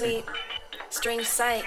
sweet, strange sight.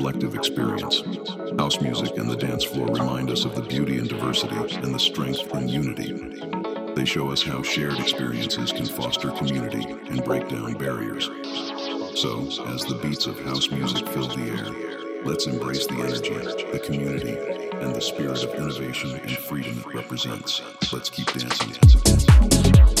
Collective experience. House music and the dance floor remind us of the beauty and diversity and the strength in unity. They show us how shared experiences can foster community and break down barriers. So, as the beats of house music fill the air, let's embrace the energy, the community, and the spirit of innovation and freedom it represents. Let's keep dancing.